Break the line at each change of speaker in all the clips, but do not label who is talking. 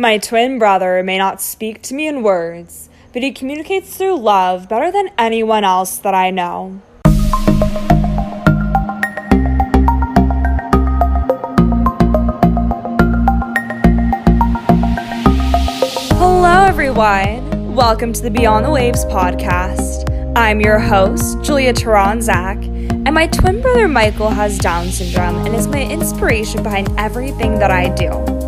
My twin brother may not speak to me in words, but he communicates through love better than anyone else that I know. Hello, everyone. Welcome to the Beyond the Waves podcast. I'm your host, Julia Taranzak, and my twin brother Michael has Down syndrome and is my inspiration behind everything that I do.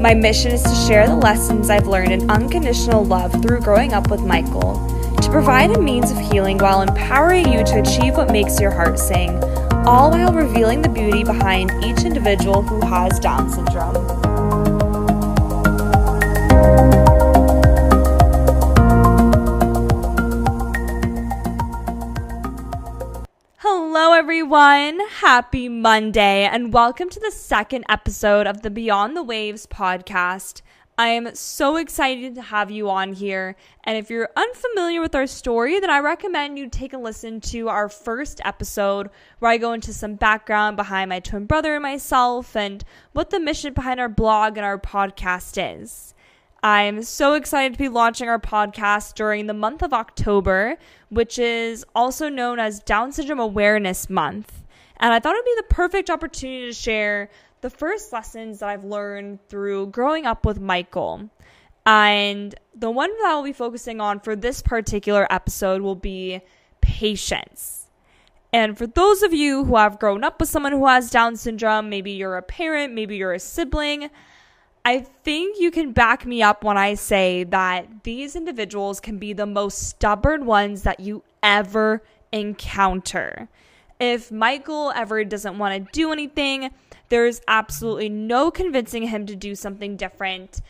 My mission is to share the lessons I've learned in unconditional love through growing up with Michael, to provide a means of healing while empowering you to achieve what makes your heart sing, all while revealing the beauty behind each individual who has Down syndrome. Hello, everyone. Happy Monday, and welcome to the second episode of the Beyond the Waves podcast. I am so excited to have you on here. And if you're unfamiliar with our story, then I recommend you take a listen to our first episode where I go into some background behind my twin brother and myself and what the mission behind our blog and our podcast is. I'm so excited to be launching our podcast during the month of October, which is also known as Down Syndrome Awareness Month. And I thought it would be the perfect opportunity to share the first lessons that I've learned through growing up with Michael. And the one that I'll be focusing on for this particular episode will be patience. And for those of you who have grown up with someone who has Down syndrome, maybe you're a parent, maybe you're a sibling, I think you can back me up when I say that these individuals can be the most stubborn ones that you ever encounter. If Michael ever doesn't want to do anything, there's absolutely no convincing him to do something different.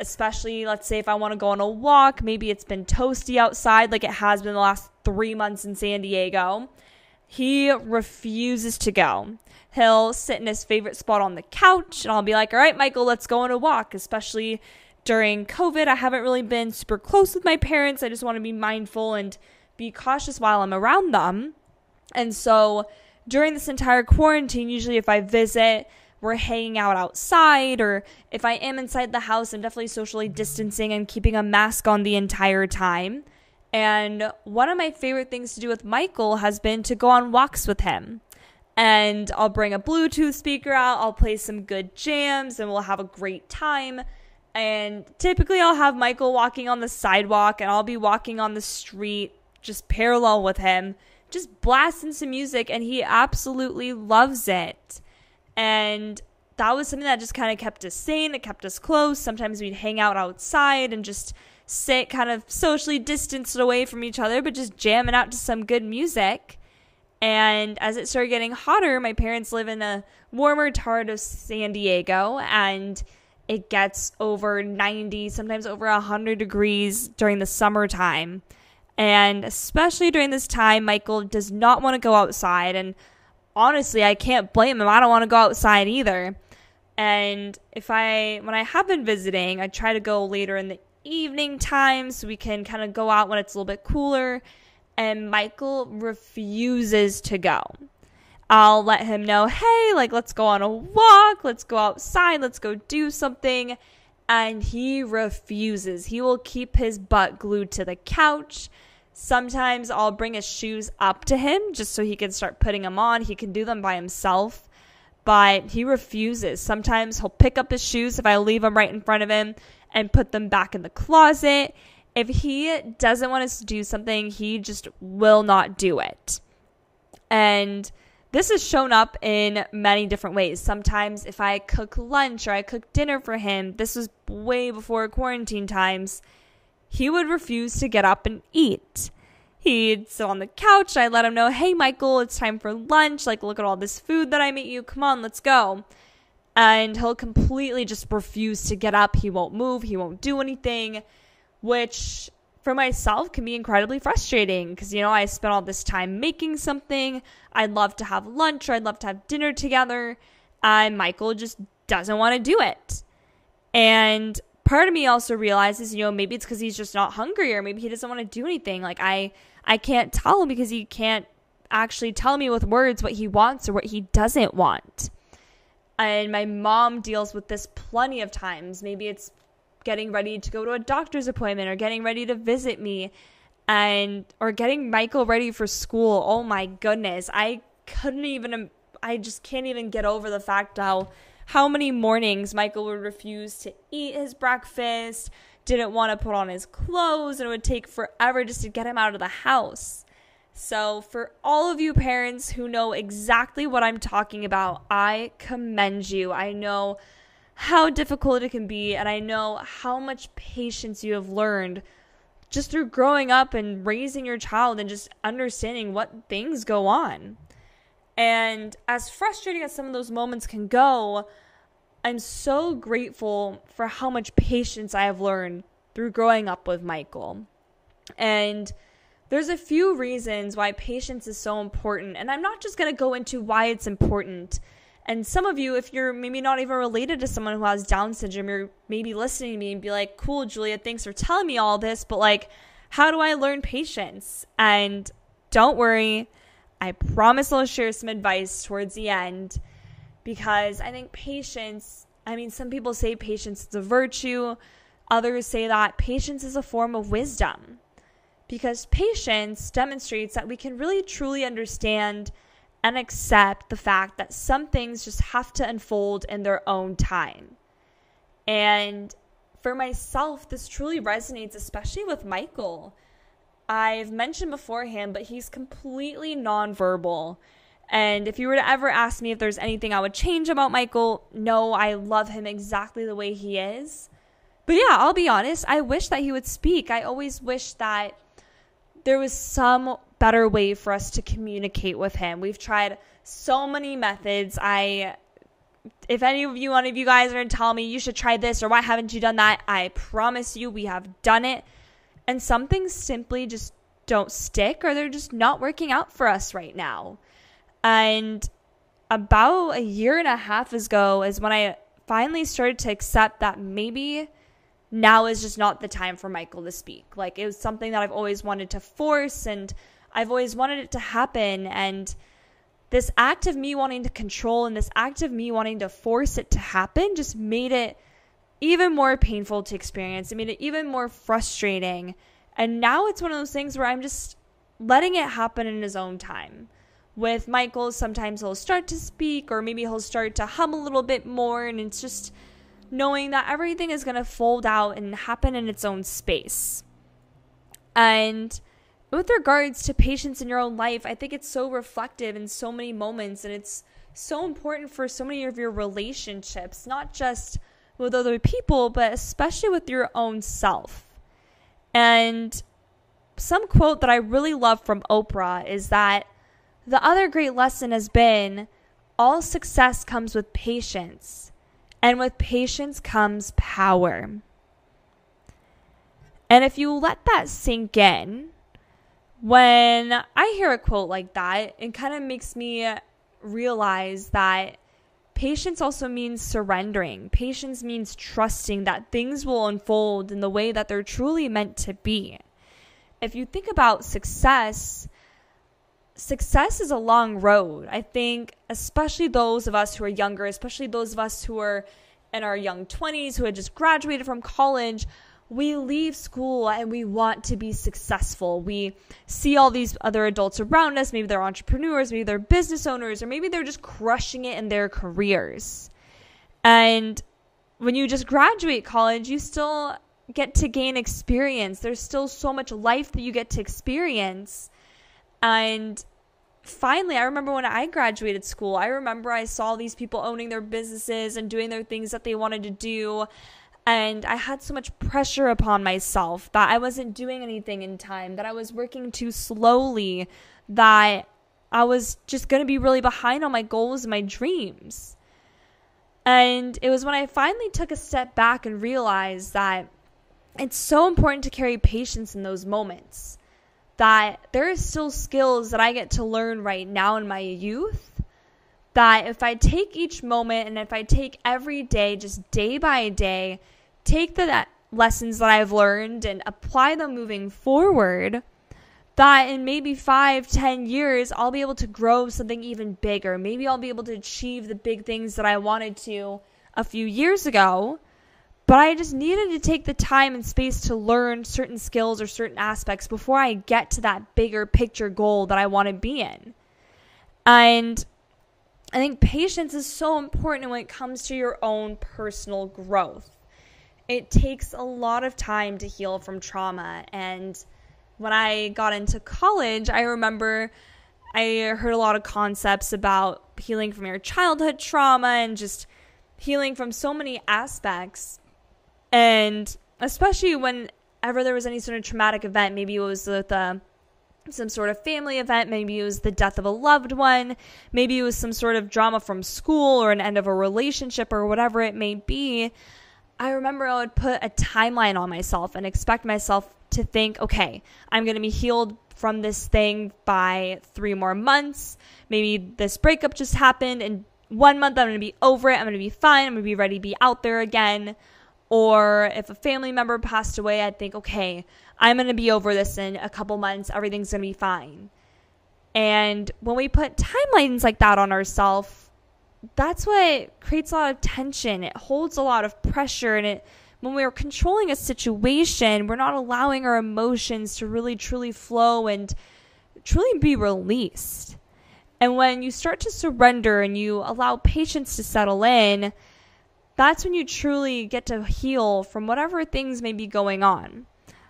Especially, let's say, if I want to go on a walk, maybe it's been toasty outside like it has been the last three months in San Diego. He refuses to go he'll sit in his favorite spot on the couch and I'll be like, all right, Michael, let's go on a walk, especially during COVID. I haven't really been super close with my parents. I just want to be mindful and be cautious while I'm around them. And so during this entire quarantine, usually if I visit, we're hanging out outside, or if I am inside the house, I'm definitely socially distancing and keeping a mask on the entire time. And one of my favorite things to do with Michael has been to go on walks with him and I'll bring a Bluetooth speaker out. I'll play some good jams and we'll have a great time. And typically, I'll have Michael walking on the sidewalk and I'll be walking on the street just parallel with him, just blasting some music. And he absolutely loves it. And that was something that just kind of kept us sane. It kept us close. Sometimes we'd hang out outside and just sit kind of socially distanced away from each other, but just jamming out to some good music. And as it started getting hotter, my parents live in a warmer part of San Diego and it gets over 90, sometimes over 100 degrees during the summertime. And especially during this time, Michael does not want to go outside. And honestly, I can't blame him. I don't want to go outside either. And if I, when I have been visiting, I try to go later in the evening time so we can kind of go out when it's a little bit cooler and Michael refuses to go. I'll let him know, hey, like, let's go on a walk, let's go outside, let's go do something. And he refuses. He will keep his butt glued to the couch. Sometimes I'll bring his shoes up to him just so he can start putting them on. He can do them by himself, but he refuses. Sometimes he'll pick up his shoes if I leave them right in front of him and put them back in the closet if he doesn't want us to do something, he just will not do it. And this has shown up in many different ways. Sometimes, if I cook lunch or I cook dinner for him, this was way before quarantine times, he would refuse to get up and eat. He'd sit on the couch. I'd let him know, hey, Michael, it's time for lunch. Like, look at all this food that I made you. Come on, let's go. And he'll completely just refuse to get up. He won't move. He won't do anything which for myself can be incredibly frustrating because, you know, I spent all this time making something. I'd love to have lunch or I'd love to have dinner together. And Michael just doesn't want to do it. And part of me also realizes, you know, maybe it's because he's just not hungry or maybe he doesn't want to do anything. Like, I, I can't tell him because he can't actually tell me with words what he wants or what he doesn't want. And my mom deals with this plenty of times. Maybe it's getting ready to go to a doctor's appointment or getting ready to visit me and or getting Michael ready for school. Oh my goodness. I couldn't even I just can't even get over the fact how how many mornings Michael would refuse to eat his breakfast, didn't want to put on his clothes, and it would take forever just to get him out of the house. So, for all of you parents who know exactly what I'm talking about, I commend you. I know how difficult it can be, and I know how much patience you have learned just through growing up and raising your child and just understanding what things go on. And as frustrating as some of those moments can go, I'm so grateful for how much patience I have learned through growing up with Michael. And there's a few reasons why patience is so important. And I'm not just going to go into why it's important. And some of you, if you're maybe not even related to someone who has Down syndrome, you're maybe listening to me and be like, cool, Julia, thanks for telling me all this. But like, how do I learn patience? And don't worry, I promise I'll share some advice towards the end because I think patience, I mean, some people say patience is a virtue, others say that patience is a form of wisdom because patience demonstrates that we can really truly understand and accept the fact that some things just have to unfold in their own time. And for myself, this truly resonates, especially with Michael. I've mentioned beforehand, but he's completely nonverbal. And if you were to ever ask me if there's anything I would change about Michael, no, I love him exactly the way he is. But yeah, I'll be honest, I wish that he would speak. I always wish that there was some better way for us to communicate with him. We've tried so many methods. I if any of you one of you guys are going to tell me you should try this or why haven't you done that, I promise you we have done it. And some things simply just don't stick or they're just not working out for us right now. And about a year and a half ago is when I finally started to accept that maybe now is just not the time for Michael to speak. Like it was something that I've always wanted to force and I've always wanted it to happen. And this act of me wanting to control and this act of me wanting to force it to happen just made it even more painful to experience. It made it even more frustrating. And now it's one of those things where I'm just letting it happen in his own time. With Michael, sometimes he'll start to speak, or maybe he'll start to hum a little bit more, and it's just knowing that everything is going to fold out and happen in its own space. And with regards to patience in your own life, I think it's so reflective in so many moments and it's so important for so many of your relationships, not just with other people, but especially with your own self. And some quote that I really love from Oprah is that the other great lesson has been all success comes with patience and with patience comes power. And if you let that sink in, when I hear a quote like that, it kind of makes me realize that patience also means surrendering. Patience means trusting that things will unfold in the way that they're truly meant to be. If you think about success, success is a long road. I think, especially those of us who are younger, especially those of us who are in our young 20s, who had just graduated from college, we leave school and we want to be successful. We see all these other adults around us. Maybe they're entrepreneurs, maybe they're business owners, or maybe they're just crushing it in their careers. And when you just graduate college, you still get to gain experience. There's still so much life that you get to experience. And finally, I remember when I graduated school, I remember I saw these people owning their businesses and doing their things that they wanted to do. And I had so much pressure upon myself that I wasn't doing anything in time, that I was working too slowly, that I was just going to be really behind on my goals and my dreams. And it was when I finally took a step back and realized that it's so important to carry patience in those moments that there are still skills that I get to learn right now in my youth. That if I take each moment and if I take every day, just day by day, take the lessons that I've learned and apply them moving forward, that in maybe five, ten years, I'll be able to grow something even bigger. Maybe I'll be able to achieve the big things that I wanted to a few years ago. But I just needed to take the time and space to learn certain skills or certain aspects before I get to that bigger picture goal that I want to be in. And I think patience is so important when it comes to your own personal growth. It takes a lot of time to heal from trauma. And when I got into college, I remember I heard a lot of concepts about healing from your childhood trauma and just healing from so many aspects. And especially whenever there was any sort of traumatic event, maybe it was with a some sort of family event. Maybe it was the death of a loved one. Maybe it was some sort of drama from school or an end of a relationship or whatever it may be. I remember I would put a timeline on myself and expect myself to think, okay, I'm going to be healed from this thing by three more months. Maybe this breakup just happened and one month I'm going to be over it. I'm going to be fine. I'm going to be ready to be out there again. Or if a family member passed away, I'd think, okay, I'm going to be over this in a couple months. Everything's going to be fine. And when we put timelines like that on ourselves, that's what creates a lot of tension. It holds a lot of pressure. And it, when we're controlling a situation, we're not allowing our emotions to really truly flow and truly be released. And when you start to surrender and you allow patience to settle in, that's when you truly get to heal from whatever things may be going on.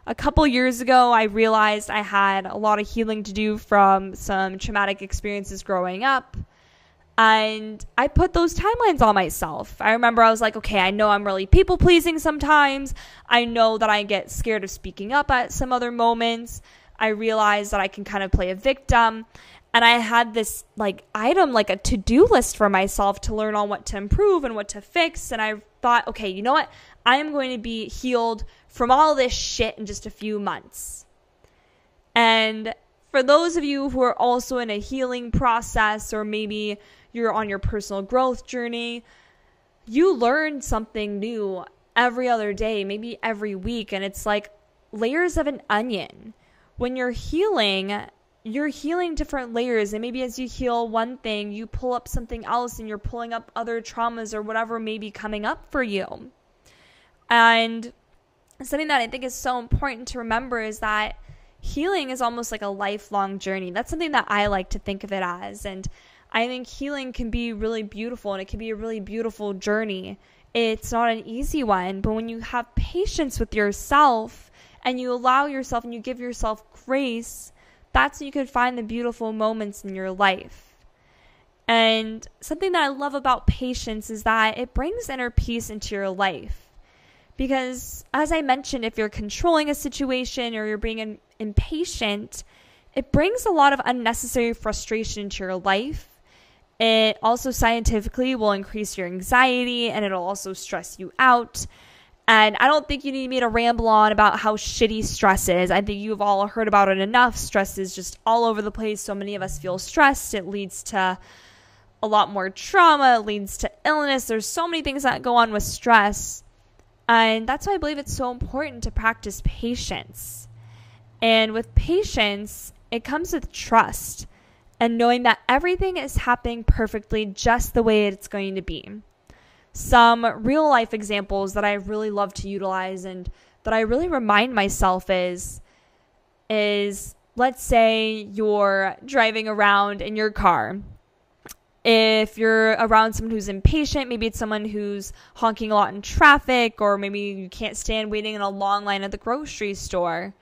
A couple years ago, I realized I had a lot of healing to do from some traumatic experiences growing up. And I put those timelines on myself. I remember I was like, okay, I know I'm really people pleasing sometimes. I know that I get scared of speaking up at some other moments. I realized that I can kind of play a victim and I had this like item, like a to do list for myself to learn on what to improve and what to fix. And I thought, okay, you know what? I am going to be healed from all this shit in just a few months. And for those of you who are also in a healing process, or maybe you're on your personal growth journey, you learn something new every other day, maybe every week. And it's like layers of an onion. When you're healing, you're healing different layers and maybe as you heal one thing you pull up something else and you're pulling up other traumas or whatever may be coming up for you. And something that i think is so important to remember is that healing is almost like a lifelong journey. That's something that i like to think of it as and i think healing can be really beautiful and it can be a really beautiful journey. It's not an easy one but when you have patience with yourself and you allow yourself and you give yourself grace that's when you can find the beautiful moments in your life. And something that I love about patience is that it brings inner peace into your life. Because, as I mentioned, if you're controlling a situation or you're being in, impatient, it brings a lot of unnecessary frustration into your life. It also scientifically will increase your anxiety and it'll also stress you out. And I don't think you need me to ramble on about how shitty stress is. I think you've all heard about it enough. Stress is just all over the place. So many of us feel stressed. It leads to a lot more trauma, it leads to illness. There's so many things that go on with stress. And that's why I believe it's so important to practice patience. And with patience, it comes with trust and knowing that everything is happening perfectly just the way it's going to be some real life examples that I really love to utilize and that I really remind myself is is let's say you're driving around in your car. If you're around someone who's impatient, maybe it's someone who's honking a lot in traffic, or maybe you can't stand waiting in a long line at the grocery store.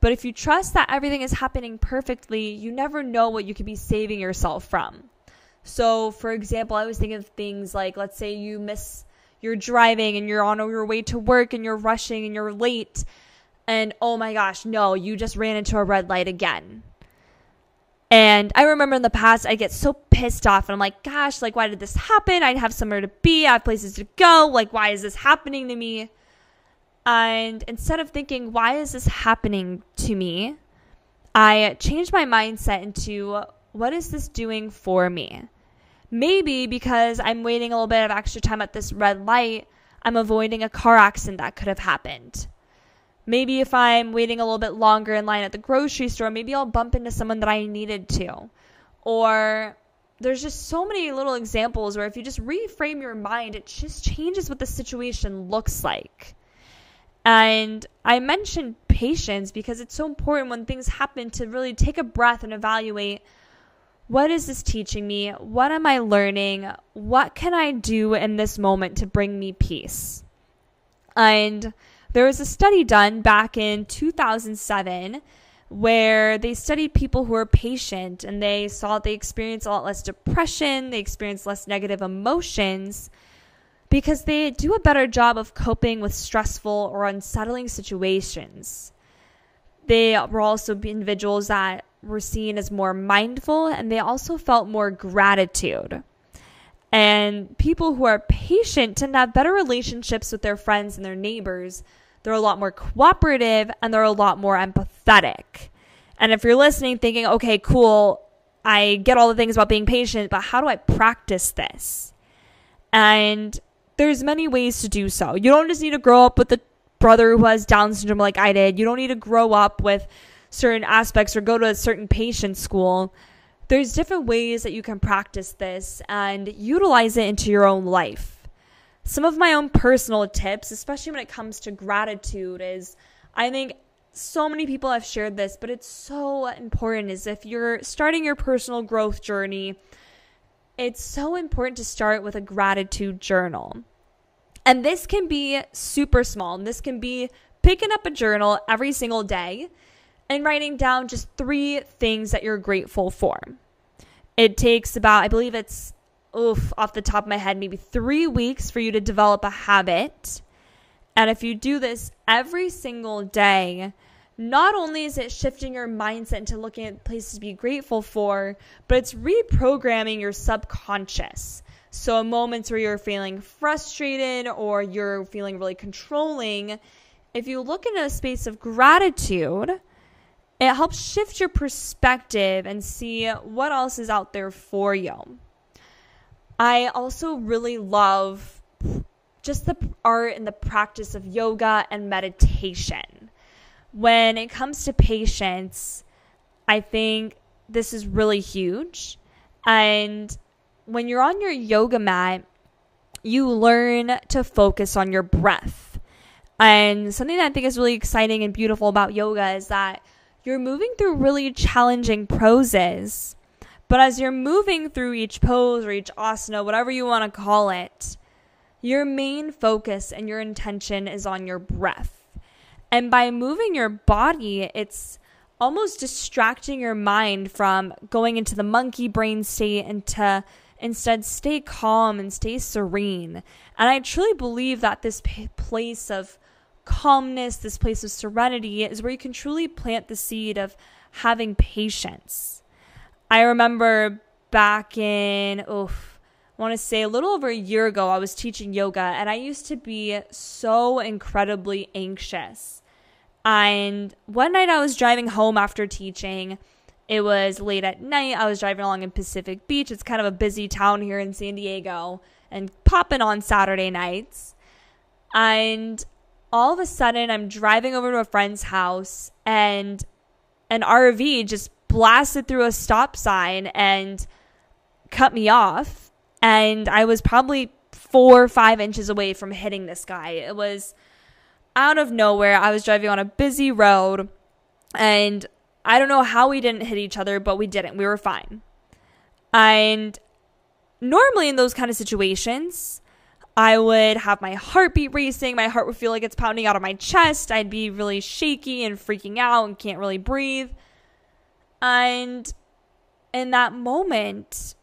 But if you trust that everything is happening perfectly, you never know what you could be saving yourself from. So, for example, I was thinking of things like, let's say you miss, you're driving and you're on your way to work and you're rushing and you're late, and oh my gosh, no, you just ran into a red light again. And I remember in the past, I get so pissed off and I'm like, gosh, like, why did this happen? I'd have somewhere to be, I have places to go. Like, why is this happening to me? And instead of thinking, why is this happening to me? I changed my mindset into, what is this doing for me? Maybe because I'm waiting a little bit of extra time at this red light, I'm avoiding a car accident that could have happened. Maybe if I'm waiting a little bit longer in line at the grocery store, maybe I'll bump into someone that I needed to. Or there's just so many little examples where if you just reframe your mind, it just changes what the situation looks like. And I mentioned patience because it's so important when things happen to really take a breath and evaluate what is this teaching me? What am I learning? What can I do in this moment to bring me peace? And there was a study done back in 2007 where they studied people who are patient and they saw they experience a lot less depression, they experience less negative emotions because they do a better job of coping with stressful or unsettling situations. They were also individuals that were seen as more mindful and they also felt more gratitude. And people who are patient tend to have better relationships with their friends and their neighbors they're a lot more cooperative and they're a lot more empathetic. And if you're listening thinking, okay, cool, I get all the things about being patient, but how do I practice this? And there's many ways to do so. You don't just need to grow up with a brother who has Down syndrome like I did. You don't need to grow up with certain aspects or go to a certain patient school. There's different ways that you can practice this and utilize it into your own life some of my own personal tips, especially when it comes to gratitude, is I think so many people have shared this, but it's so important is if you're starting your personal growth journey, it's so important to start with a gratitude journal. And this can be super small. And this can be picking up a journal every single day and writing down just three things that you're grateful for. It takes about, I believe it's oof, off the top of my head, maybe three weeks for you to develop a habit. And if you do this every single day, not only is it shifting your mindset into looking at places to be grateful for, but it's reprogramming your subconscious. So, moments where you're feeling frustrated or you're feeling really controlling, if you look into a space of gratitude, it helps shift your perspective and see what else is out there for you. I also really love just the art and the practice of yoga and meditation. When it comes to patience, I think this is really huge. And when you're on your yoga mat, you learn to focus on your breath. And something that I think is really exciting and beautiful about yoga is that you're moving through really challenging poses but as you're moving through each pose or each asana, whatever you want to call it, your main focus and your intention is on your breath. And by moving your body, it's almost distracting your mind from going into the monkey brain state and to instead stay calm and stay serene. And I truly believe that this p- place of calmness, this place of serenity is where you can truly plant the seed of having patience. I remember back in, oof, I want to say a little over a year ago, I was teaching yoga and I used to be so incredibly anxious. And one night I was driving home after teaching. It was late at night. I was driving along in Pacific Beach. It's kind of a busy town here in San Diego and popping on Saturday nights. And all of a sudden, I'm driving over to a friend's house and an RV just blasted through a stop sign and cut me off. And I was probably four or five inches away from hitting this guy. It was out of nowhere. I was driving on a busy road and I don't know how we didn't hit each other, but we didn't. We were fine. And normally in those kind of situations, I would have my heartbeat racing. My heart would feel like it's pounding out of my chest. I'd be really shaky and freaking out and can't really breathe. And in that moment,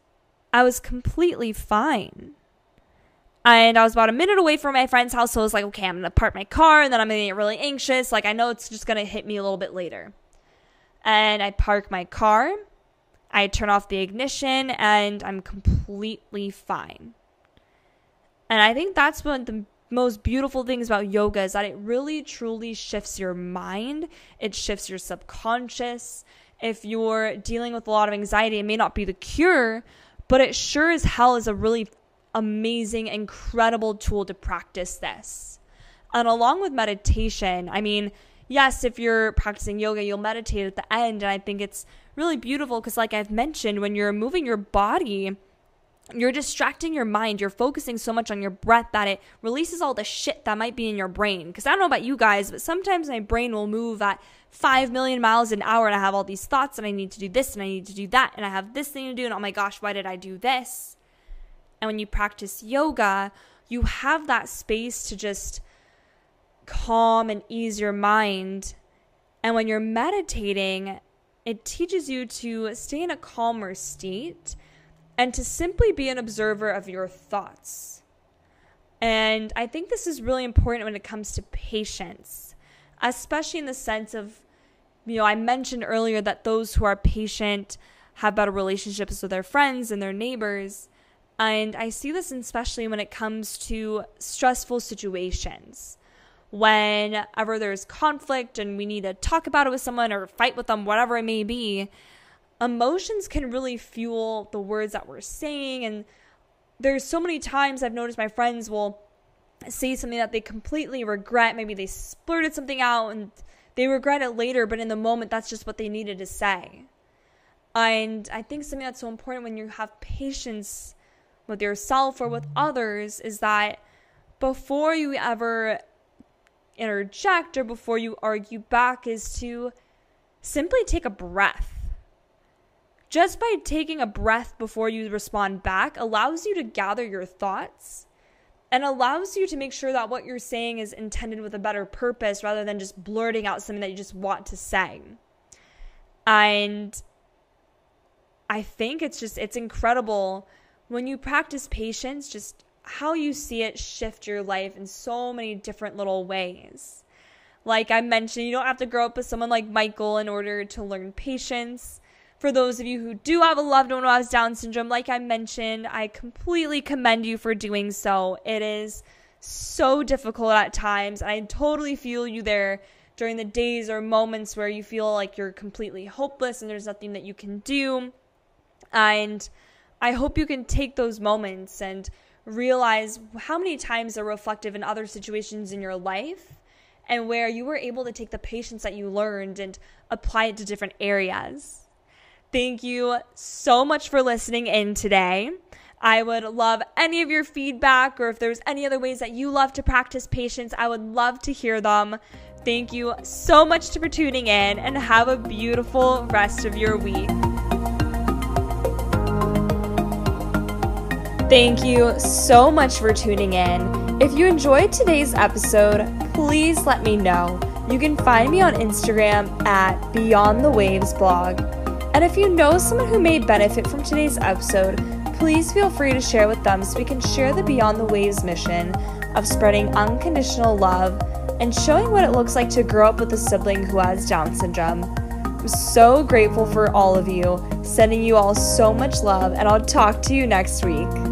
I was completely fine. And I was about a minute away from my friend's house, so I was like, okay, I'm gonna park my car and then I'm gonna get really anxious. Like, I know it's just gonna hit me a little bit later. And I park my car, I turn off the ignition, and I'm completely fine. And I think that's one of the most beautiful things about yoga is that it really truly shifts your mind, it shifts your subconscious, if you're dealing with a lot of anxiety, it may not be the cure, but it sure as hell is a really amazing, incredible tool to practice this. And along with meditation, I mean, yes, if you're practicing yoga, you'll meditate at the end. And I think it's really beautiful because, like I've mentioned, when you're moving your body, you're distracting your mind. You're focusing so much on your breath that it releases all the shit that might be in your brain. Because I don't know about you guys, but sometimes my brain will move at 5 million miles an hour and I have all these thoughts and I need to do this and I need to do that and I have this thing to do and oh my gosh, why did I do this? And when you practice yoga, you have that space to just calm and ease your mind. And when you're meditating, it teaches you to stay in a calmer state and to simply be an observer of your thoughts. And I think this is really important when it comes to patience, especially in the sense of, you know, I mentioned earlier that those who are patient have better relationships with their friends and their neighbors. And I see this especially when it comes to stressful situations. Whenever there's conflict and we need to talk about it with someone or fight with them, whatever it may be, emotions can really fuel the words that we're saying. And there's so many times I've noticed my friends will say something that they completely regret. Maybe they splurted something out and they regret it later, but in the moment, that's just what they needed to say. And I think something that's so important when you have patience with yourself or with others is that before you ever interject or before you argue back, is to simply take a breath just by taking a breath before you respond back allows you to gather your thoughts and allows you to make sure that what you're saying is intended with a better purpose rather than just blurting out something that you just want to say. And I think it's just, it's incredible when you practice patience, just how you see it shift your life in so many different little ways. Like I mentioned, you don't have to grow up with someone like Michael in order to learn patience for those of you who do have a loved one who has Down syndrome, like I mentioned, I completely commend you for doing so. It is so difficult at times. I totally feel you there during the days or moments where you feel like you're completely hopeless and there's nothing that you can do. And I hope you can take those moments and realize how many times they're reflective in other situations in your life and where you were able to take the patience that you learned and apply it to different areas. Thank you so much for listening in today. I would love any of your feedback or if there's any other ways that you love to practice patience, I would love to hear them. Thank you so much for tuning in and have a beautiful rest of your week. Thank you so much for tuning in. If you enjoyed today's episode, please let me know. You can find me on Instagram at Beyond the Waves blog and if you know someone who may benefit from today's episode, please feel free to share with them so we can share the Beyond the Waves mission of spreading unconditional love and showing what it looks like to grow up with a sibling who has Down syndrome. I'm so grateful for all of you, sending you all so much love, and I'll talk to you next week.